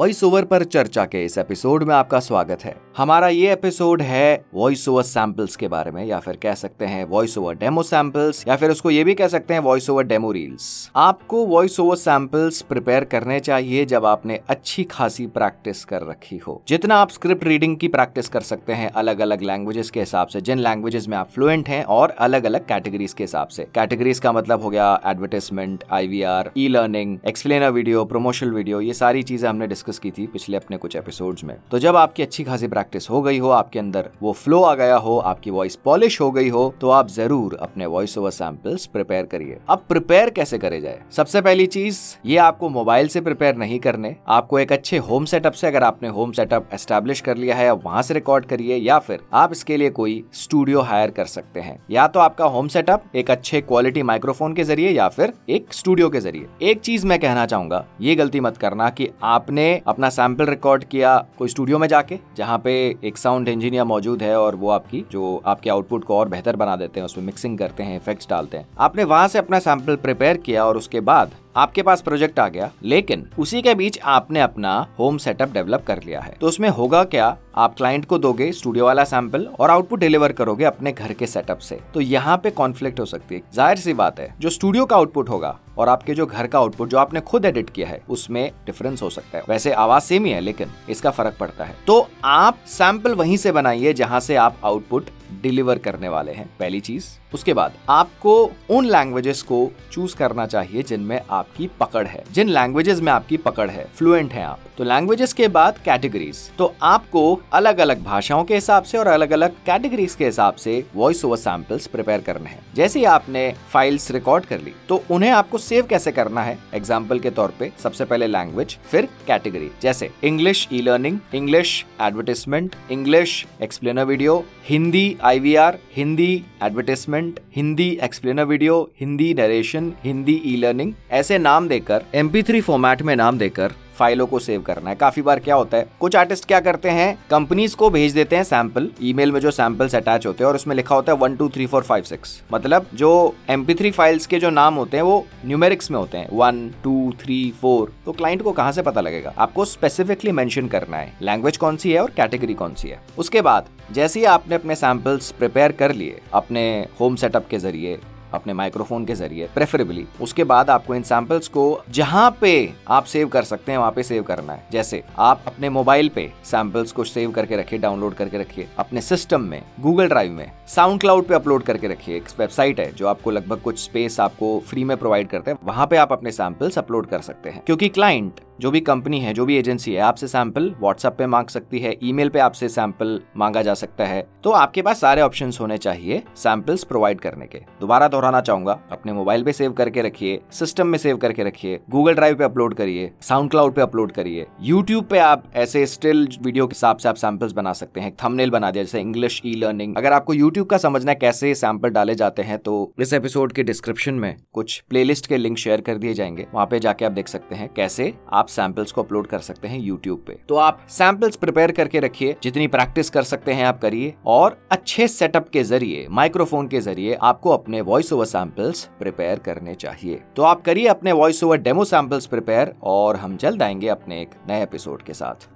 Voice over पर चर्चा के इस एपिसोड में आपका स्वागत है। हमारा ये एपिसोड है वॉइस ओवर सैंपल्स के बारे में, या फिर कह सकते हैं वॉइस ओवर डेमो सैंपल्स या फिर उसको ये भी कह सकते हैं वॉइस ओवर डेमो रील्स आपको वॉइस ओवर सैंपल्स प्रिपेयर करने चाहिए जब आपने अच्छी खासी प्रैक्टिस कर रखी हो। जितना आप स्क्रिप्ट रीडिंग की प्रैक्टिस कर सकते हैं अलग अलग लैंग्वेजेस के हिसाब से, जिन लैंग्वेजेस में आप फ्लुएंट हैं, और अलग अलग कैटेगरीज के हिसाब से। कैटेगरीज का मतलब हो गया advertisement IVR e learning explainer video promotional video ये सारी चीज़ें हमने डिस्कस की थी पिछले अपने कुछ एपिसोड्स में। तो जब आपकी अच्छी खासी प्रैक्टिस हो गई हो, आपके अंदर वो फ्लो आ गया हो, आपकी वॉइस पॉलिश हो गई हो तो आप ज़रूर अपने वॉइस ओवर सैंपल्स प्रिपेयर करिए। अब प्रिपेयर कैसे करे जाए? सबसे पहली चीज़, ये आपको मोबाइल से प्रिपेयर नहीं करने, आपको एक अच्छे होम सेटअप से अगर आपने होम सेटअप एस्टेब्लिश कर लिया है वहाँ से रिकॉर्ड करिए, या फिर आप इसके लिए कोई स्टूडियो हायर कर सकते हैं। या तो आपका होम सेटअप एक अच्छे क्वालिटी माइक्रोफोन के ज़रिए या फिर एक स्टूडियो के ज़रिए। एक चीज़ मैं कहना चाहूँगा, ये गलती मत करना कि आपने अपना सैंपल रिकॉर्ड किया कोई स्टूडियो में जाके, जहाँ पे एक साउंड इंजीनियर मौजूद है और वो आपकी, जो आपके आउटपुट को और बेहतर बना देते हैं, उसमें मिक्सिंग करते हैं इफेक्ट्स डालते हैं। आपने वहाँ से अपना सैंपल प्रिपेयर किया और उसके बाद आपके पास प्रोजेक्ट आ गया, लेकिन उसी के बीच आपने अपना होम सेटअप डेवलप कर लिया है। तो उसमें होगा क्या? आप क्लाइंट को दोगे, स्टूडियो वाला सैंपल, और आउटपुट डिलीवर करोगे अपने घर के सेटअप से। तो यहाँ पे कॉन्फ्लिक्ट हो सकती है। ज़ाहिर सी बात है, जो स्टूडियो का आउटपुट होगा, और आपके जो घर का आउटपुट, जो आपने खुद एडिट किया है, उसमें डिफरेंस हो सकता है। वैसे आवाज़ सेम ही है, लेकिन इसका फ़र्क पड़ता है। तो आप सैंपल वहीं से बनाइए, जहाँ से आप आउटपुट डिलीवर करने वाले हैं। पहली चीज़ उसके बाद आपको उन लैंग्वेजेस को चूज़ करना चाहिए जिनमें आपकी पकड़ है। जिन लैंग्वेजेस में आपकी पकड़ है फ्लुएंट है आप। तो लैंग्वेजेस के बाद कैटेगरीज तो आपको अलग अलग भाषाओं के हिसाब से और अलग अलग कैटेगरीज के हिसाब से वॉइस ओवर सैंपल्स प्रिपेयर करने हैं। जैसे ही आपने फाइल्स रिकॉर्ड कर ली तो उन्हें आपको सेव कैसे करना है? एग्ज़ाम्पल के तौर पे सबसे पहले लैंग्वेज फिर कैटेगरी जैसे English e learning English advertisement English explainer video Hindi IVR Hindi advertisement Hindi explainer video Hindi narration Hindi e learning ऐसे नाम देकर थ्री फॉर्मेट में नाम देकर फाइलों को सेव करना है। काफ़ी बार क्या होता है, कुछ आर्टिस्ट क्या करते हैं कंपनीज़ को भेज देते हैं सैंपल ईमेल में जो सैंपल्स अटैच होते हैं और उसमें लिखा होता है one two three four five six मतलब जो एमपी थ्री फाइल्स के जो नाम होते हैं वो न्यूमेरिक्स में होते हैं। वन टू थ्री फोर तो क्लाइंट को कहाँ से पता लगेगा? आपको स्पेसिफिकली मेंशन करना है। लैंग्वेज कौन सी है और कैटेगरी कौन सी है? उसके बाद जैसे ही आपने अपने सैंपल्स प्रिपेयर कर लिए, अपने होम सेटअप के ज़रिए, अपने माइक्रोफोन के ज़रिए प्रेफरेबली उसके बाद आपको इन सैंपल्स को जहाँ पे आप सेव कर सकते हैं, वहाँ पे सेव करना है। जैसे आप अपने मोबाइल पे सैंपल्स को सेव करके रखिए डाउनलोड करके रखिए, अपने सिस्टम में गूगल ड्राइव में साउंड क्लाउड पे अपलोड करके रखिए, एक वेबसाइट है जो आपको लगभग कुछ स्पेस आपको फ्री में प्रोवाइड करते हैं, वहाँ पे आप अपने सैंपल्स अपलोड कर सकते हैं। क्योंकि क्लाइंट जो भी कंपनी है, जो भी एजेंसी है, आपसे सैंपल व्हाट्सएप पे मांग सकती है, ईमेल पे आपसे सैंपल मांगा जा सकता है। तो आपके पास सारे ऑप्शंस होने चाहिए सैंपल्स प्रोवाइड करने के। दोबारा दोहराना चाहूँगा, अपने मोबाइल पे सेव करके रखिए सिस्टम में सेव करके रखिए गूगल ड्राइव पे अपलोड करिए साउंड क्लाउड पे अपलोड करिए। यूट्यूब पे आप ऐसे स्टिल वीडियो के हिसाब से आप सैंपल्स बना सकते हैं थंबनेल बना दिया, जैसे इंग्लिश ई लर्निंग अगर आपको यूट्यूब का समझना है कैसे सैंपल डाले जाते हैं तो इस एपिसोड के डिस्क्रिप्शन में कुछ प्लेलिस्ट के लिंक शेयर कर दिए जाएँगे। वहाँ पे जाके आप देख सकते हैं कैसे आप सैंपल्स को अपलोड कर सकते हैं यूट्यूब पे। तो आप सैंपल्स प्रिपेयर करके रखिए, जितनी प्रैक्टिस कर सकते हैं आप करिए, और अच्छे सेटअप के ज़रिए माइक्रोफोन के ज़रिए आपको अपने वॉइस ओवर सैंपल्स प्रिपेयर करने चाहिए। तो आप करिए अपने voice over demo samples prepare और हम जल्द आएँगे अपने एक नए एपिसोड के साथ।